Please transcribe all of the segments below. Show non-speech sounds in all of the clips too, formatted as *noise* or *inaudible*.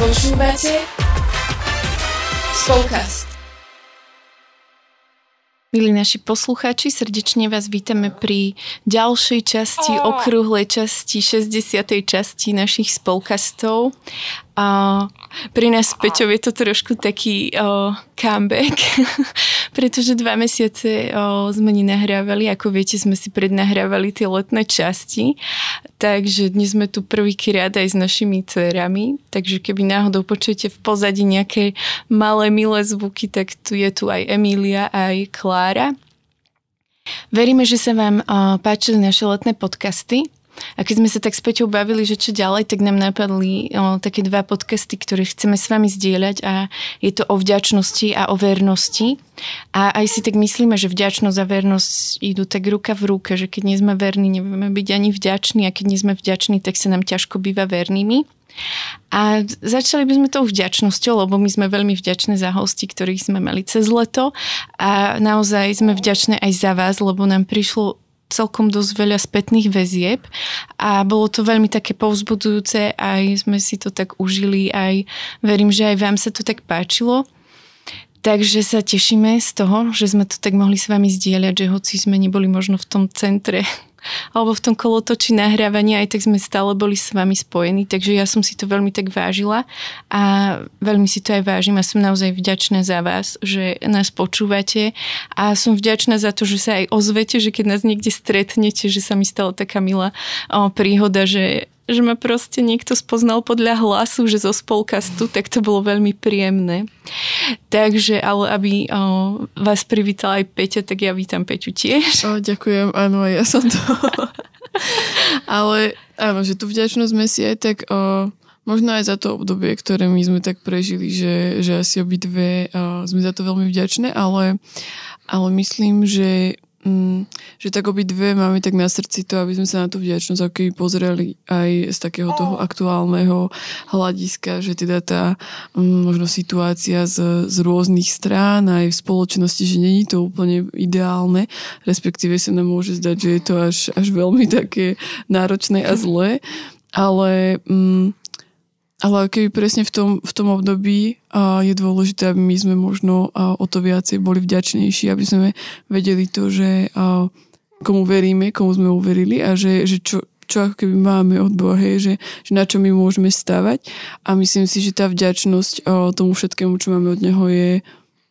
Počúvate Spolkast. Milí naši poslucháči, srdečne vás vítame pri ďalšej časti, okrúhlej časti, 60. časti našich spolkastov. A pri nás s Peťou je to trošku taký o, comeback, *laughs* pretože dva mesiace o, sme nenahrávali. Ako viete, sme si prednahrávali tie letné časti, takže dnes sme tu prvýkrát aj s našimi dcerami, takže keby náhodou počujete v pozadí nejaké malé, milé zvuky, tak tu je tu aj Emília, aj Klára. Veríme, že sa vám páčili naše letné podcasty. A keď sme sa tak s Peťou bavili, že čo ďalej, tak nám napadli o, také dva podcasty, ktoré chceme s vami zdieľať a je to o vďačnosti a o vernosti. A aj si tak myslíme, že vďačnosť a vernosť idú tak ruka v ruke, že keď nie sme verní, nevieme byť ani vďační a keď nie sme vďační, tak sa nám ťažko býva vernými. A začali by sme tou vďačnosťou, lebo my sme veľmi vďačné za hosti, ktorých sme mali cez leto a naozaj sme vďačné aj za vás, lebo nám prišlo celkom dosť veľa spätných väzieb a bolo to veľmi také povzbudzujúce, aj sme si to tak užili, aj verím, že aj vám sa to tak páčilo. Takže sa tešíme z toho, že sme to tak mohli s vami zdieľať, že hoci sme neboli možno v tom centre alebo v tom kolotoči nahrávania, aj tak sme stále boli s vami spojení, takže ja som si to veľmi tak vážila a veľmi si to aj vážim a som naozaj vďačná za vás, že nás počúvate a som vďačná za to, že sa aj ozvete, že keď nás niekde stretnete, že sa mi stala taká milá príhoda, že že ma proste niekto spoznal podľa hlasu, že zo spolkastu, tak to bolo veľmi príjemné. Takže, ale aby o, vás privítala aj Peťa, tak ja vítam Peťu tiež. O, ďakujem, áno, ja som to. *laughs* ale áno, že tu vďačnosť sme si aj tak o, možno aj za to obdobie, ktoré my sme tak prežili, že, že asi obidve o, sme za to veľmi vďačné, ale, ale myslím, že Mm, že tak dve máme tak na srdci to, aby sme sa na tú vďačnosť ako keby pozreli aj z takého toho aktuálneho hľadiska, že teda tá um, možno situácia z, z rôznych strán aj v spoločnosti, že není to úplne ideálne, respektíve sa nám môže zdať, že je to až, až veľmi také náročné a zlé, ale um, ale keby presne v tom, v tom období a je dôležité, aby my sme možno a, o to viacej boli vďačnejší, aby sme vedeli to, že a, komu veríme, komu sme uverili a že, že čo, čo ako keby máme od Boha, hej, že, že na čo my môžeme stavať. A myslím si, že tá vďačnosť a, tomu všetkému, čo máme od Neho je,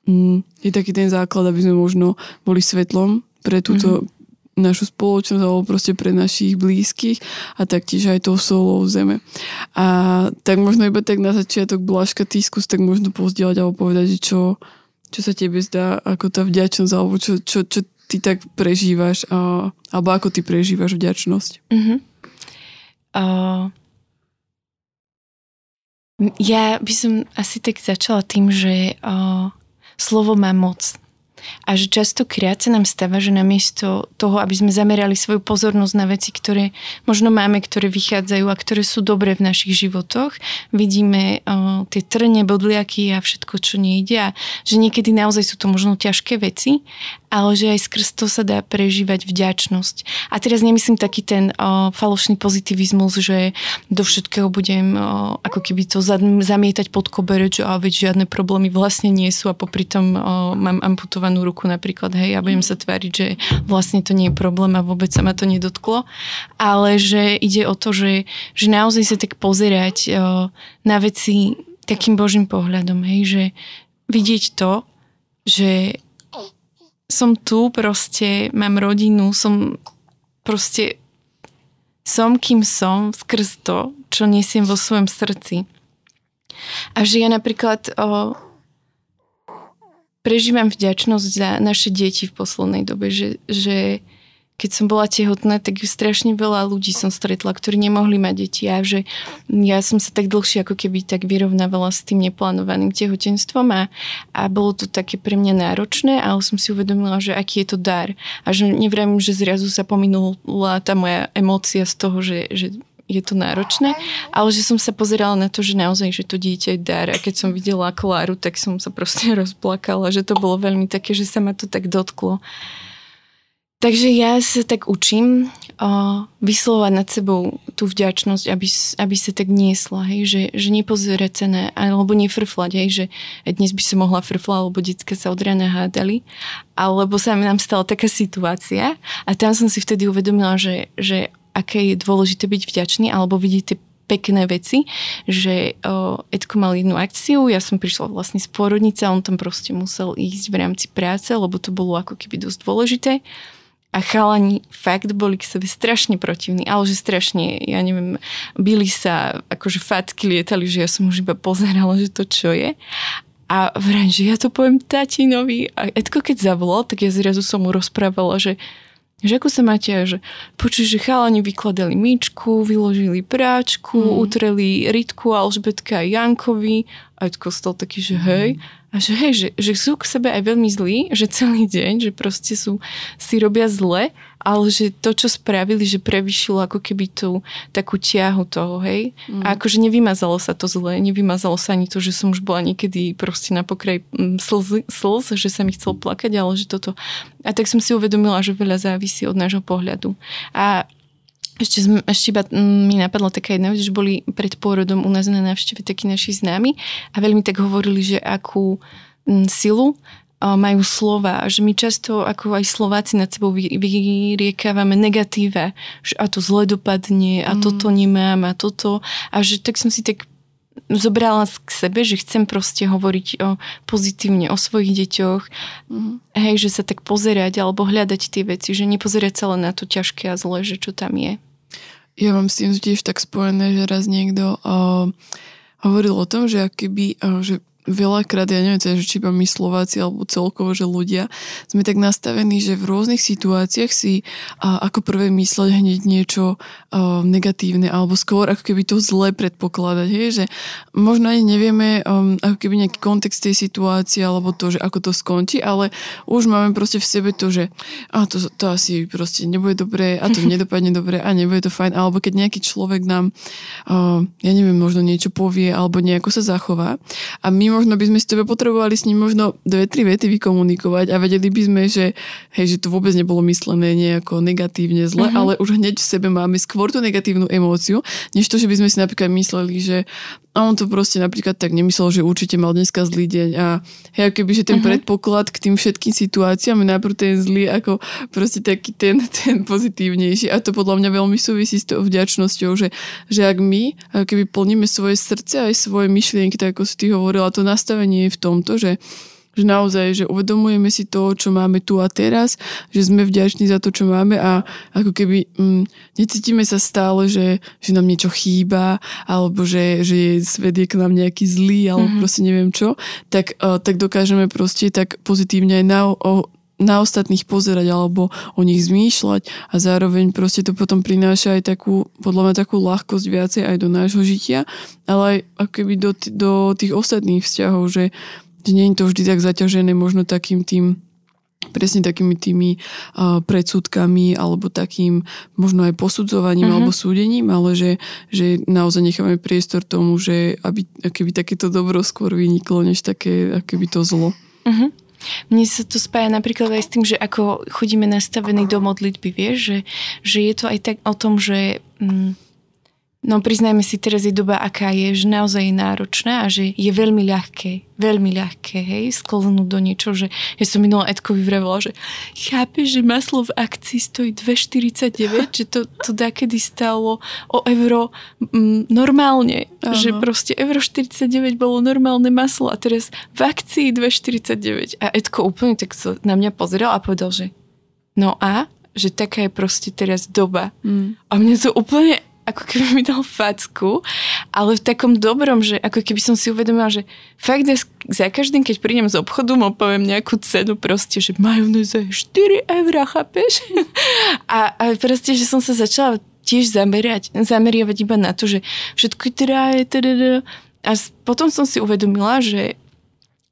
mm, je taký ten základ, aby sme možno boli svetlom pre túto, mm-hmm našu spoločnosť alebo proste pre našich blízkych a taktiež aj tou solou zeme. A tak možno iba tak na začiatok Blažka, ty skús tak možno pozdieľať alebo povedať, že čo, čo sa tebe zdá ako tá vďačnosť alebo čo, čo, čo ty tak prežívaš a, alebo ako ty prežívaš vďačnosť. Uh-huh. Uh, ja by som asi tak začala tým, že uh, slovo má moc a že častokrát sa nám stáva, že namiesto toho, aby sme zamerali svoju pozornosť na veci, ktoré možno máme, ktoré vychádzajú a ktoré sú dobré v našich životoch, vidíme o, tie trne, bodliaky a všetko, čo nejde a že niekedy naozaj sú to možno ťažké veci ale že aj skrz to sa dá prežívať vďačnosť. A teraz nemyslím taký ten o, falošný pozitivizmus, že do všetkého budem o, ako keby to zamietať pod koberec, že a veď žiadne problémy vlastne nie sú a popri tom o, mám amputovanú ruku napríklad, hej, a budem sa tváriť, že vlastne to nie je problém a vôbec sa ma to nedotklo. Ale že ide o to, že, že naozaj sa tak pozerať o, na veci takým božím pohľadom, hej, že vidieť to, že som tu, proste mám rodinu, som proste som kým som skrz to, čo nesiem vo svojom srdci. A že ja napríklad o, prežívam vďačnosť za naše deti v poslednej dobe, že, že keď som bola tehotná, tak strašne veľa ľudí som stretla, ktorí nemohli mať deti a že ja som sa tak dlhšie ako keby tak vyrovnávala s tým neplánovaným tehotenstvom a, a bolo to také pre mňa náročné, ale som si uvedomila, že aký je to dar. A že nevrajím, že zrazu sa pominula tá moja emócia z toho, že, že je to náročné, ale že som sa pozerala na to, že naozaj, že to dieťa je dar a keď som videla Kláru, tak som sa proste *laughs* rozplakala, že to bolo veľmi také, že sa ma to tak dotklo. Takže ja sa tak učím uh, vyslovať nad sebou tú vďačnosť, aby, aby sa tak niesla, hej, že, že nepozerať sa na, alebo nefrflať, hej, že dnes by som mohla frflať, alebo detská sa od rána hádali, alebo sa nám stala taká situácia a tam som si vtedy uvedomila, že, že aké je dôležité byť vďačný, alebo vidíte pekné veci, že o, Edko mal jednu akciu, ja som prišla vlastne z pôrodnice a on tam proste musel ísť v rámci práce, lebo to bolo ako keby dosť dôležité. A chalani fakt boli k sebe strašne protivní, ale že strašne, ja neviem, byli sa, akože fatky lietali, že ja som už iba pozerala, že to čo je. A vrajím, že ja to poviem tatinovi. A Edko keď zavolal, tak ja zrazu som mu rozprávala, že že ako sa máte, že počuj, že chalani vykladali myčku, vyložili práčku, mm. utreli Rytku, Alžbetka a Jankovi a Edko stal taký, že hej. A že hej, že, že sú k sebe aj veľmi zlí, že celý deň, že proste sú, si robia zle, ale že to, čo spravili, že prevyšilo ako keby tú takú ťahu toho, hej. Mm. A akože nevymazalo sa to zle, nevymazalo sa ani to, že som už bola niekedy proste na pokraj mm, slz, slz, že sa mi chcel plakať, ale že toto... A tak som si uvedomila, že veľa závisí od nášho pohľadu. A ešte, ešte iba mm, mi napadla taká jedna vec, že boli pred pôrodom u nás na návšteve takí naši známi a veľmi tak hovorili, že akú mm, silu majú slova, že my často ako aj Slováci nad sebou vyriekávame negatíve, že a to zle dopadne a mm. toto nemám a toto a že tak som si tak zobrala k sebe, že chcem proste hovoriť o, pozitívne o svojich deťoch, mm. hej, že sa tak pozerať alebo hľadať tie veci, že nepozerať sa len na to ťažké a zlé, že čo tam je. Ja mám s tým tiež tak spojené, že raz niekto uh, hovoril o tom, že keby, uh, že veľakrát, ja neviem, teda, či iba my Slováci alebo celkovo, že ľudia sme tak nastavení, že v rôznych situáciách si a, ako prvé mysleť hneď niečo a, negatívne alebo skôr ako keby to zle predpokladať, hej, že možno ani nevieme um, ako keby nejaký kontext tej situácie alebo to, že ako to skončí, ale už máme proste v sebe to, že a to, to asi proste nebude dobré a to *laughs* nedopadne dobre a nebude to fajn, alebo keď nejaký človek nám uh, ja neviem, možno niečo povie alebo nejako sa zachová a my možno by sme s tebe potrebovali s ním možno dve, tri vety vykomunikovať a vedeli by sme, že, hej, že to vôbec nebolo myslené nejako negatívne zle, uh-huh. ale už hneď v sebe máme skôr tú negatívnu emóciu, než to, že by sme si napríklad mysleli, že a on to proste napríklad tak nemyslel, že určite mal dneska zlý deň a hej, keby, že ten uh-huh. predpoklad k tým všetkým situáciám je najprv ten zlý ako proste taký ten, *laughs* ten pozitívnejší a to podľa mňa veľmi súvisí s tou vďačnosťou, že, že ak my keby plníme svoje srdce aj svoje myšlienky, tak ako si ty hovorila, to nastavenie je v tomto, že že naozaj, že uvedomujeme si to, čo máme tu a teraz, že sme vďační za to, čo máme a ako keby mm, necítime sa stále, že, že nám niečo chýba alebo že, že svet je k nám nejaký zlý alebo mm-hmm. proste neviem čo, tak, uh, tak dokážeme proste tak pozitívne aj na, o, na ostatných pozerať alebo o nich zmýšľať a zároveň proste to potom prináša aj takú, podľa mňa takú ľahkosť viacej aj do nášho žitia, ale aj akoby do, do tých ostatných vzťahov, že že nie je to vždy tak zaťažené možno takým tým presne takými tými uh, predsudkami alebo takým možno aj posudzovaním uh-huh. alebo súdením, ale že, že naozaj necháme priestor tomu, že aby keby takéto dobro skôr vyniklo, než také keby to zlo. Uh-huh. Mne sa to spája napríklad aj s tým, že ako chodíme nastavení do modlitby, vieš, že, že je to aj tak o tom, že... Mm, No priznajme si, teraz je doba, aká je, že naozaj je náročná a že je veľmi ľahké, veľmi ľahké, hej, sklznúť do niečo, že ja som minula Edkovi vravela, že chápe, že maslo v akcii stojí 2,49, *laughs* že to, to kedy stalo o euro mm, normálne, Aha. že proste euro 49 bolo normálne maslo a teraz v akcii 2,49 a Edko úplne tak so na mňa pozeral a povedal, že no a že taká je proste teraz doba. Mm. A mne to úplne ako keby mi dal facku, ale v takom dobrom, že ako keby som si uvedomila, že fakt za každým, keď prídem z obchodu, mu poviem nejakú cenu proste, že majú za 4 eur, chápeš? A, a proste, že som sa začala tiež zameriať, zameriavať iba na to, že všetko je drahé, a potom som si uvedomila, že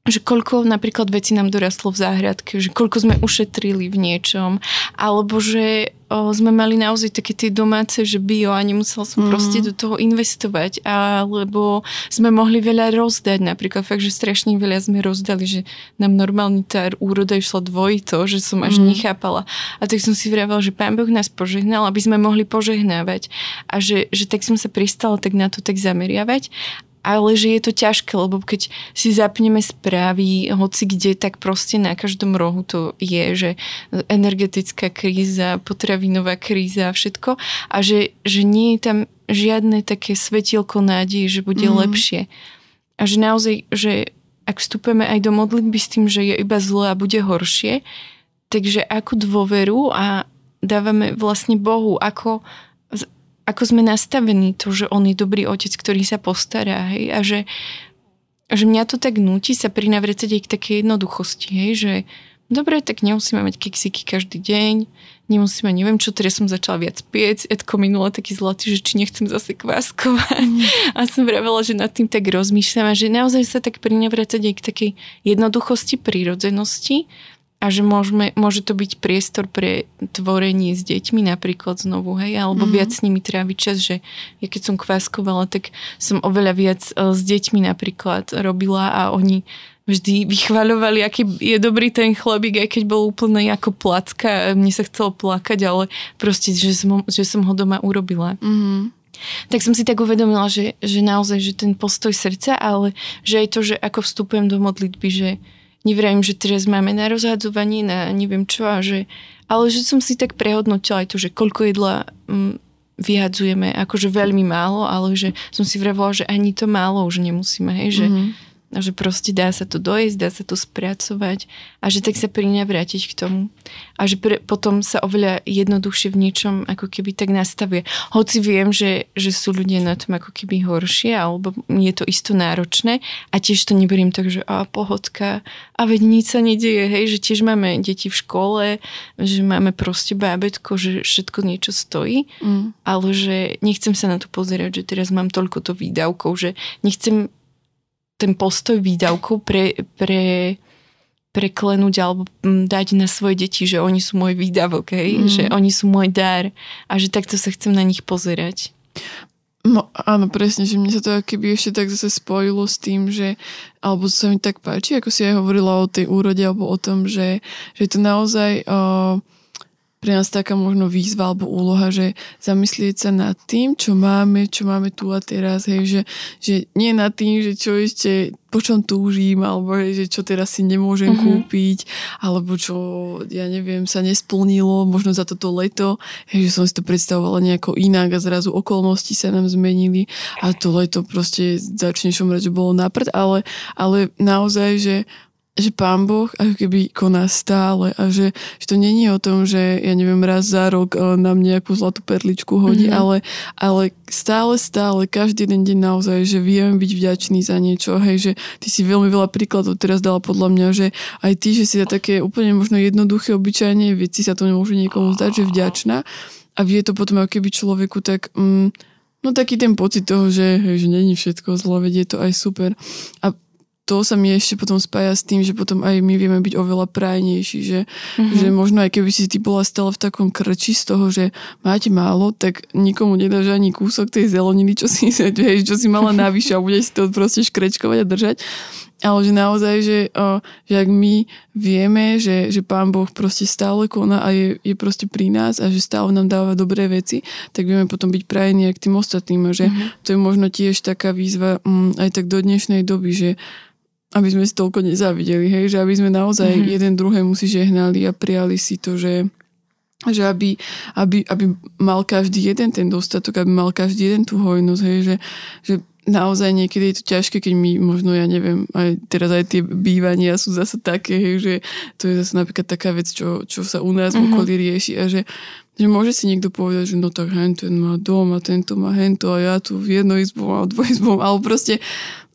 že koľko napríklad veci nám dorastlo v záhradke, že koľko sme ušetrili v niečom, alebo že o, sme mali naozaj také tie domáce, že bio a nemusela som mm. proste do toho investovať, alebo sme mohli veľa rozdať, napríklad fakt, že strašne veľa sme rozdali, že nám normálne tá úroda išla dvojito, že som až mm. nechápala. A tak som si vravala, že Pán Boh nás požehnal, aby sme mohli požehnávať. A že, že tak som sa pristala tak na to tak zameriavať ale že je to ťažké, lebo keď si zapneme správy, hoci kde, tak proste na každom rohu to je, že energetická kríza, potravinová kríza a všetko a že, že nie je tam žiadne také svetielko nádej, že bude mm. lepšie. A že naozaj, že ak vstupujeme aj do modlitby s tým, že je iba zlo a bude horšie, takže ako dôveru a dávame vlastne Bohu, ako ako sme nastavení, to, že on je dobrý otec, ktorý sa postará, hej, a že, že mňa to tak nutí sa prinavrecať aj k takej jednoduchosti, hej, že dobre, tak nemusíme mať keksiky každý deň, nemusíme, neviem čo, teraz som začala viac piec, Edko minula taký zlatý, že či nechcem zase kváskovať. Mm. A som vravela, že nad tým tak rozmýšľam a že naozaj sa tak prinavrecať aj k takej jednoduchosti, prírodzenosti a že môžeme, môže to byť priestor pre tvorenie s deťmi napríklad znovu, hej, alebo mm-hmm. viac s nimi tráviť čas, že ja keď som kváskovala, tak som oveľa viac e, s deťmi napríklad robila a oni vždy vychvaľovali, aký je dobrý ten chlebík, aj keď bol úplne ako placka, mne sa chcelo plakať, ale proste, že som, že som ho doma urobila. Mm-hmm tak som si tak uvedomila, že, že naozaj, že ten postoj srdca, ale že aj to, že ako vstupujem do modlitby, že, nevrajím, že teraz máme na rozhádzovanie, na neviem čo a že, ale že som si tak prehodnotila aj to, že koľko jedla mm, vyhadzujeme, akože veľmi málo, ale že som si vravila, že ani to málo už nemusíme, hej, že mm-hmm že proste dá sa to dojsť, dá sa to spracovať a že tak sa pri vrátiť k tomu. A že pre, potom sa oveľa jednoduchšie v niečom ako keby tak nastavuje. Hoci viem, že, že sú ľudia na tom ako keby horšie alebo je to isto náročné a tiež to neberiem tak, že a pohodka a veď nič sa nedieje, hej, že tiež máme deti v škole, že máme proste bábetko, že všetko niečo stojí, mm. ale že nechcem sa na to pozerať, že teraz mám toľko to výdavkov, že nechcem ten postoj výdavkov pre, pre, preklenúť alebo mm, dať na svoje deti, že oni sú môj výdavok, hej? Mm. že oni sú môj dar a že takto sa chcem na nich pozerať. No áno, presne, že mne sa to keby ešte tak zase spojilo s tým, že alebo sa mi tak páči, ako si aj hovorila o tej úrode alebo o tom, že, že to naozaj uh, pre nás taká možno výzva alebo úloha, že zamyslieť sa nad tým, čo máme, čo máme tu a teraz, hej, že, že nie nad tým, že čo ešte, po čom túžim, alebo hej, že čo teraz si nemôžem mm-hmm. kúpiť, alebo čo, ja neviem, sa nesplnilo, možno za toto leto, hej, že som si to predstavovala nejako inak a zrazu okolnosti sa nám zmenili a to leto proste začneš omrať, že bolo naprd, ale, ale naozaj, že že pán Boh ako keby koná stále a že, že to není o tom, že ja neviem, raz za rok e, nám nejakú zlatú perličku hodí, mm-hmm. ale, ale stále, stále, každý den deň naozaj, že vieme byť vďační za niečo, hej, že ty si veľmi veľa príkladov teraz dala podľa mňa, že aj ty, že si za také úplne možno jednoduché, obyčajne veci sa to nemôže niekomu zdať, že vďačná a vie to potom ako keby človeku tak... Mm, No taký ten pocit toho, že, hej, že není všetko zlo, veď je to aj super. A to sa mi ešte potom spája s tým, že potom aj my vieme byť oveľa prajnejší, že, mm-hmm. že možno aj keby si ty bola stále v takom krči z toho, že máte málo, tak nikomu nedáš ani kúsok tej zeleniny, čo si, *laughs* vieš, čo si mala navyše a budeš si to proste škrečkovať a držať. Ale že naozaj, že, že ak my vieme, že, že Pán Boh proste stále koná a je, je proste pri nás a že stále nám dáva dobré veci, tak vieme potom byť prajení aj k tým ostatným. A že mm-hmm. to je možno tiež taká výzva mm, aj tak do dnešnej doby, že aby sme si toľko nezavideli, hej, že aby sme naozaj mm-hmm. jeden druhému si žehnali a prijali si to, že, že aby, aby, aby mal každý jeden ten dostatok, aby mal každý jeden tú hojnosť, hej, že, že naozaj niekedy je to ťažké, keď my možno, ja neviem, aj teraz aj tie bývania sú zase také, hej, že to je zase napríklad taká vec, čo, čo sa u nás mm-hmm. v okolí rieši a že, že môže si niekto povedať, že no tak hen ten má dom a tento má hento a ja tu v jednoizbom a dvojizbom, ale proste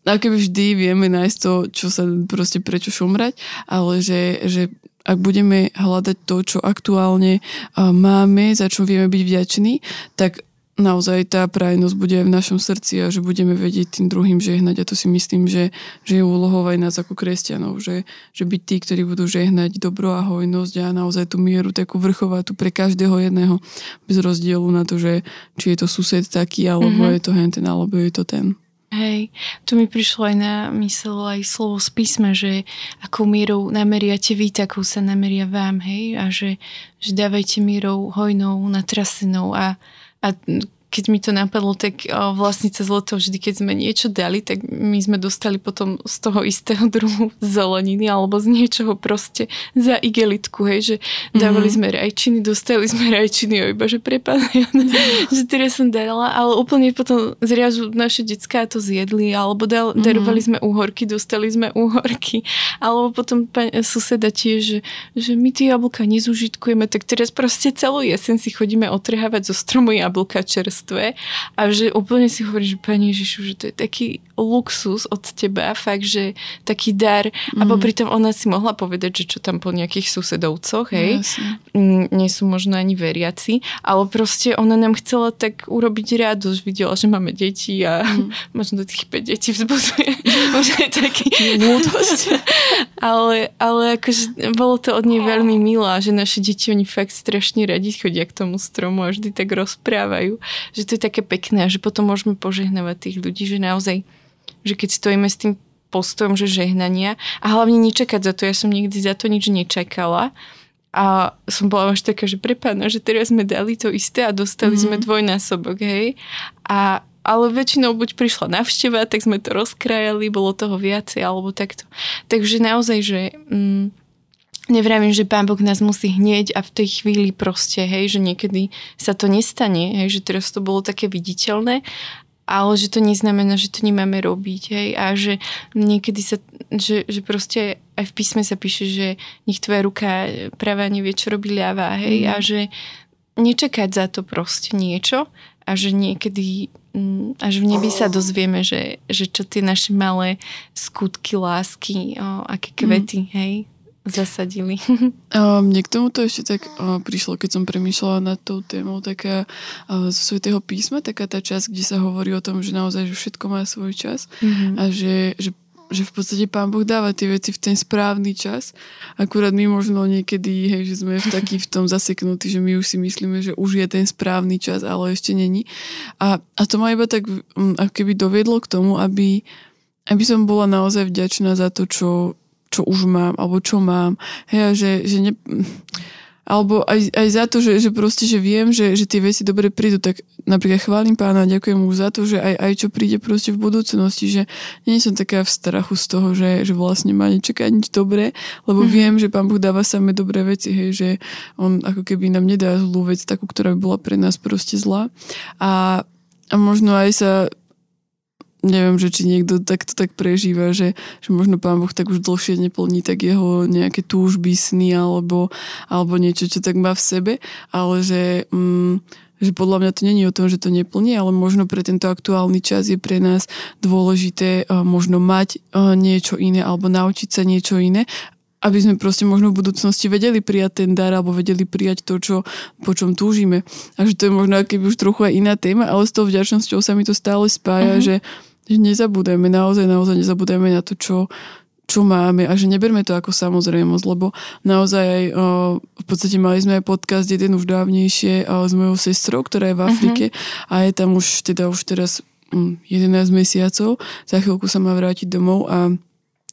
a keby vždy vieme nájsť to, čo sa proste prečo šumrať, ale že, že ak budeme hľadať to, čo aktuálne máme, za čo vieme byť vďační, tak naozaj tá prajnosť bude aj v našom srdci a že budeme vedieť tým druhým žehnať a to si myslím, že, že je úlohou aj nás ako kresťanov, že, že byť tí, ktorí budú žehnať dobro a hojnosť a naozaj tú mieru takú vrchovatú pre každého jedného bez rozdielu na to, že či je to sused taký, alebo mm-hmm. je to henten, alebo je to ten. Hej, tu mi prišlo aj na mysel aj slovo z písma, že akou mierou nameriate vy, takou sa nameria vám, hej, a že, že dávajte mierou hojnou, natrasenou a, a keď mi to napadlo, tak vlastne cez leto vždy, keď sme niečo dali, tak my sme dostali potom z toho istého *laughs* druhu zeleniny alebo z niečoho proste za igelitku, hej, že dávali mm-hmm. sme rajčiny, dostali sme rajčiny, o iba, že prepadajú, *laughs* mm-hmm. že teraz som dala, ale úplne potom zriazu naše detská to zjedli, alebo dal, mm-hmm. darovali sme úhorky, dostali sme úhorky, alebo potom pa, suseda tiež, že, že my tie jablka nezužitkujeme, tak teraz proste celú jesen si chodíme otrhávať zo stromu jablka čerstvé čerstvé a že úplne si hovoríš, že Pani Ježišu, že to je taký luxus od teba, fakt, že taký dar mm. a mhm. popri tom ona si mohla povedať, že čo tam po nejakých susedovcoch, hej, yes. Mm, nie sú možno ani veriaci, ale proste ona nám chcela tak urobiť radosť, videla, že máme deti a mm. *laughs* možno tých 5 detí vzbuduje, *laughs* možno je taký *laughs* ale, ale akože bolo to od nej veľmi milá, že naše deti, oni fakt strašne radi chodia k tomu stromu a vždy tak rozprávajú, že to je také pekné a že potom môžeme požehnávať tých ľudí, že naozaj, že keď stojíme s tým postojom, že žehnania a hlavne nečakať za to. Ja som nikdy za to nič nečakala a som bola až taká, že prepána, že teraz sme dali to isté a dostali mm-hmm. sme mhm. dvojnásobok, hej. A, ale väčšinou buď prišla navšteva, tak sme to rozkrajali, bolo toho viacej, alebo takto. Takže naozaj, že... Mm, Nevravím, že Pán Boh nás musí hnieť a v tej chvíli proste, hej, že niekedy sa to nestane, hej, že teraz to bolo také viditeľné, ale že to neznamená, že to nemáme robiť, hej, a že niekedy sa, že, že proste aj v písme sa píše, že nech tvoja ruka pravá nevie, čo robí ľavá, hej, mm. a že nečakať za to proste niečo a že niekedy mm, až v nebi sa dozvieme, že, že čo tie naše malé skutky lásky, o, aké kvety, mm. hej, zasadili. Mne k tomuto ešte tak prišlo, keď som premýšľala nad tou témou, taká zo Svetého písma, taká tá časť, kde sa hovorí o tom, že naozaj že všetko má svoj čas mm-hmm. a že, že že v podstate Pán Boh dáva tie veci v ten správny čas. Akurát my možno niekedy, hej, že sme v taký v tom zaseknutí, že my už si myslíme, že už je ten správny čas, ale ešte není. A, a to ma iba tak ako keby doviedlo k tomu, aby, aby som bola naozaj vďačná za to, čo, čo už mám, alebo čo mám. Hej, že, že ne, alebo aj, aj za to, že, že proste, že viem, že, že tie veci dobre prídu, tak napríklad chválim pána, ďakujem mu za to, že aj, aj čo príde proste v budúcnosti, že nie som taká v strachu z toho, že, že vlastne ma nečaká nič dobré, lebo mm. viem, že pán Boh dáva samé dobré veci, hej, že on ako keby nám nedá zlú vec, takú, ktorá by bola pre nás proste zlá. A, a možno aj sa neviem, že či niekto takto tak prežíva, že, že možno pán Boh tak už dlhšie neplní tak jeho nejaké túžby, sny alebo, alebo niečo, čo tak má v sebe, ale že, mm, že podľa mňa to není o tom, že to neplní, ale možno pre tento aktuálny čas je pre nás dôležité uh, možno mať uh, niečo iné alebo naučiť sa niečo iné aby sme proste možno v budúcnosti vedeli prijať ten dar alebo vedeli prijať to, čo, po čom túžime. A že to je možno keby už trochu aj iná téma, ale s tou vďačnosťou sa mi to stále spája, mm-hmm. že že nezabúdajme, naozaj, naozaj nezabúdajme na to, čo, čo máme a že neberme to ako samozrejmosť, lebo naozaj aj o, v podstate mali sme aj podcast jeden už dávnejšie o, s mojou sestrou, ktorá je v Afrike uh-huh. a je tam už teda už teraz um, mm, 11 mesiacov, za chvíľku sa má vrátiť domov a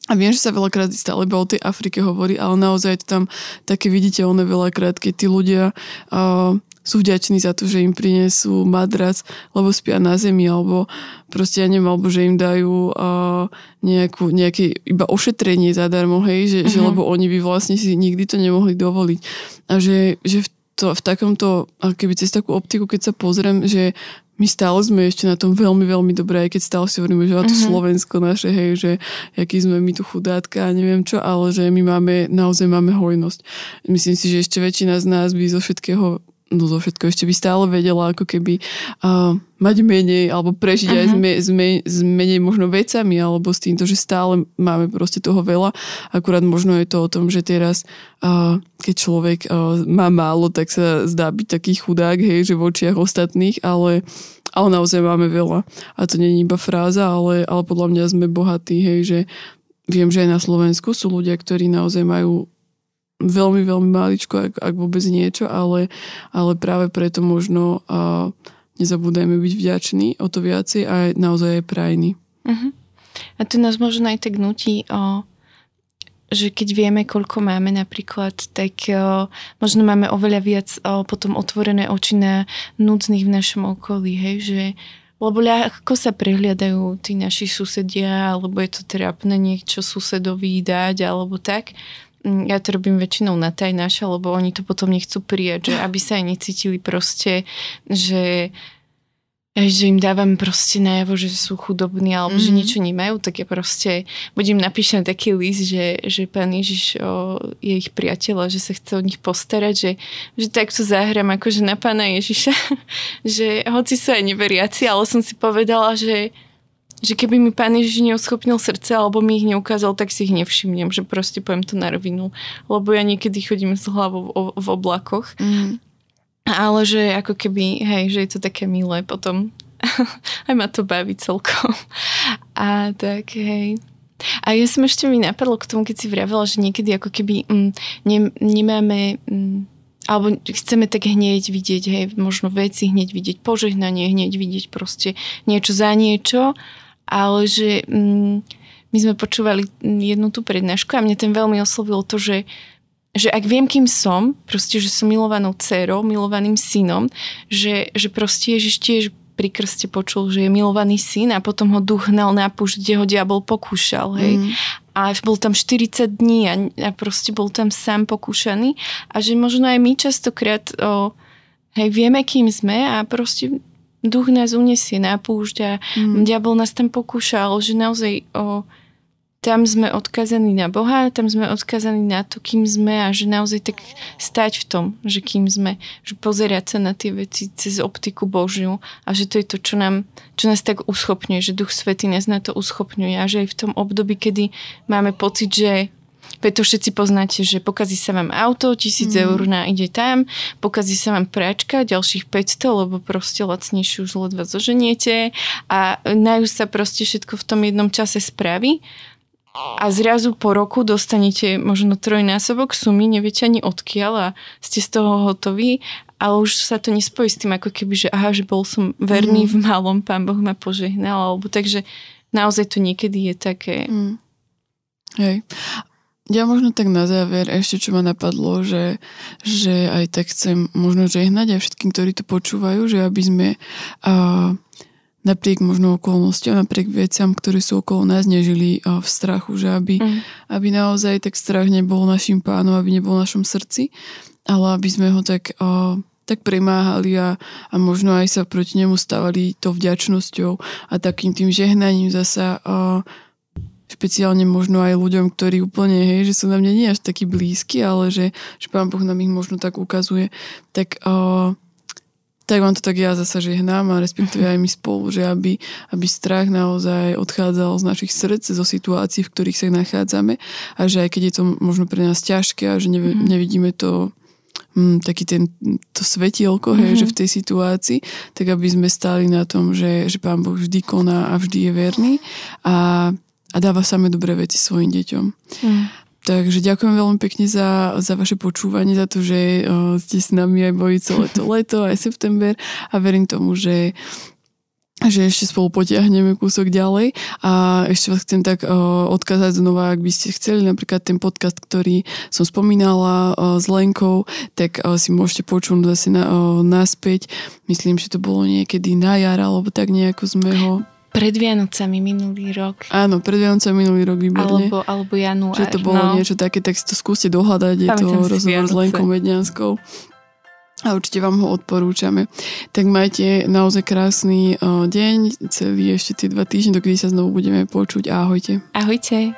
a viem, že sa veľakrát stále iba o tej Afrike hovorí, ale naozaj je to tam také viditeľné veľakrát, keď tí ľudia uh, sú vďační za to, že im prinesú madrac, lebo spia na zemi, alebo proste ja neviem, alebo že im dajú uh, nejakú, nejaké iba ošetrenie zadarmo, hej, že, uh-huh. že mhm. lebo oni by vlastne si nikdy to nemohli dovoliť. A že, že v, to, v takomto, keby cez takú optiku, keď sa pozriem, že my stále sme ešte na tom veľmi, veľmi dobré, aj keď stále si hovoríme, že to uh-huh. Slovensko naše, hej, že aký sme my tu chudátka a neviem čo, ale že my máme, naozaj máme hojnosť. Myslím si, že ešte väčšina z nás by zo všetkého no zo všetko ešte by stále vedela ako keby uh, mať menej alebo prežiť uh-huh. aj s, mhm. me, s, me, s menej možno vecami alebo s týmto, že stále máme proste toho veľa. Akurát možno je to o tom, že teraz uh, keď človek uh, má málo, tak sa zdá byť taký chudák, hej, že v očiach ostatných, ale ale naozaj máme veľa. A to nie je iba fráza, ale, ale podľa mňa sme bohatí, hej, že viem, že aj na Slovensku sú ľudia, ktorí naozaj majú veľmi, veľmi maličko, ak, ak vôbec niečo, ale, ale práve preto možno uh, nezabúdajme byť vďační o to viacej a naozaj aj prajní. Uh-huh. A to nás možno aj tak nutí, o, že keď vieme, koľko máme napríklad, tak o, možno máme oveľa viac o, potom otvorené oči na núdznych v našom okolí, hej, že lebo ľahko sa prehliadajú tí naši susedia, alebo je to trápne niečo susedovi dať, alebo tak. Mm, ja to robím väčšinou na taj naša, lebo oni to potom nechcú prijať, že aby sa aj necítili proste, že že im dávam proste najavo, že sú chudobní alebo mm-hmm. že mhm. niečo nemajú, tak ja proste budem napíšem taký list, že, že pán Ježiš o, je ich priateľ a že sa chce o nich postarať, že, že takto zahrám akože na pána Ježiša, *laughs* že hoci sú aj neveriaci, ale som si povedala, že že keby mi pán Ježiš neoschopnil srdce alebo mi ich neukázal, tak si ich nevšimnem, že proste poviem to na rovinu. Lebo ja niekedy chodím s hlavou v, v oblakoch. Mm. Ale že ako keby, hej, že je to také milé potom. *laughs* Aj ma to baví celkom. A tak, hej. A ja som ešte mi napadlo k tomu, keď si vravela, že niekedy ako keby mm, ne, nemáme mm, alebo chceme tak hneď vidieť, hej, možno veci hneď vidieť, požehnanie hneď vidieť proste niečo za niečo ale že mm, my sme počúvali jednu tú prednášku a mne ten veľmi oslovilo to, že že ak viem, kým som, proste, že som milovanou dcerou, milovaným synom, že, že proste Ježiš tiež pri krste počul, že je milovaný syn a potom ho duch hnal na púšť, kde ho diabol pokúšal, hej. Mm. A bol tam 40 dní a, a proste bol tam sám pokúšaný a že možno aj my častokrát o, hej, vieme, kým sme a proste duch nás unesie na púšť a mm. diabol nás tam pokúšal, že naozaj o, tam sme odkazaní na Boha, tam sme odkazaní na to, kým sme a že naozaj tak stať v tom, že kým sme, že pozerať sa na tie veci cez optiku Božiu a že to je to, čo, nám, čo nás tak uschopňuje, že Duch Svetý nás na to uschopňuje a že aj v tom období, kedy máme pocit, že preto všetci poznáte, že pokazí sa vám auto, tisíc mm. eur na ide tam, pokazí sa vám práčka, ďalších 500, lebo proste lacnejšie už ledva zoženiete a najú sa proste všetko v tom jednom čase spraví a zrazu po roku dostanete možno trojnásobok sumy, neviete ani odkiaľ a ste z toho hotoví, ale už sa to nespojí s tým ako keby, že aha, že bol som verný mm. v malom, pán Boh ma požehnal, alebo takže naozaj to niekedy je také... Mm. Hej. Ja možno tak na záver ešte čo ma napadlo, že, že aj tak chcem možno žehnať aj všetkým, ktorí to počúvajú, že aby sme uh, napriek možno okolnostiam, napriek veciam, ktoré sú okolo nás, nežili v strachu, že aby, mm. aby naozaj tak strach nebol našim pánom, aby nebol v našom srdci, ale aby sme ho tak uh, tak premáhali a, a možno aj sa proti nemu stavali to vďačnosťou a takým tým žehnaním zasa uh, špeciálne možno aj ľuďom, ktorí úplne, hej, že sú na mňa nie až takí blízky, ale že, že Pán Boh nám ich možno tak ukazuje, tak, uh, tak vám to tak ja zasa žehnám a respektíve aj my spolu, že aby, aby strach naozaj odchádzal z našich srdc, zo situácií, v ktorých sa nachádzame a že aj keď je to možno pre nás ťažké a že nev, mhm. nevidíme to mm, taký ten, to svetielko, hej, mm-hmm. že v tej situácii, tak aby sme stáli na tom, že, že Pán Boh vždy koná a vždy je verný a a dáva samé dobré veci svojim deťom. Mm. Takže ďakujem veľmi pekne za, za vaše počúvanie, za to, že uh, ste s nami aj boli celé to *laughs* leto, aj september a verím tomu, že že ešte spolu potiahneme kúsok ďalej a ešte vás chcem tak uh, odkázať znova, ak by ste chceli napríklad ten podcast, ktorý som spomínala uh, s Lenkou, tak uh, si môžete počuť zase na, uh, naspäť. Myslím, že to bolo niekedy na jar, alebo tak nejako sme ho pred Vianocami minulý rok. Áno, pred Vianocami minulý rok, výborne. Alebo, alebo január. Že to bolo no. niečo také, tak si to skúste dohľadať, je to rozhovor s Lenkou Medňanskou. A určite vám ho odporúčame. Tak majte naozaj krásny uh, deň, celý ešte tie dva týždne, dokedy sa znovu budeme počuť. Ahojte. Ahojte.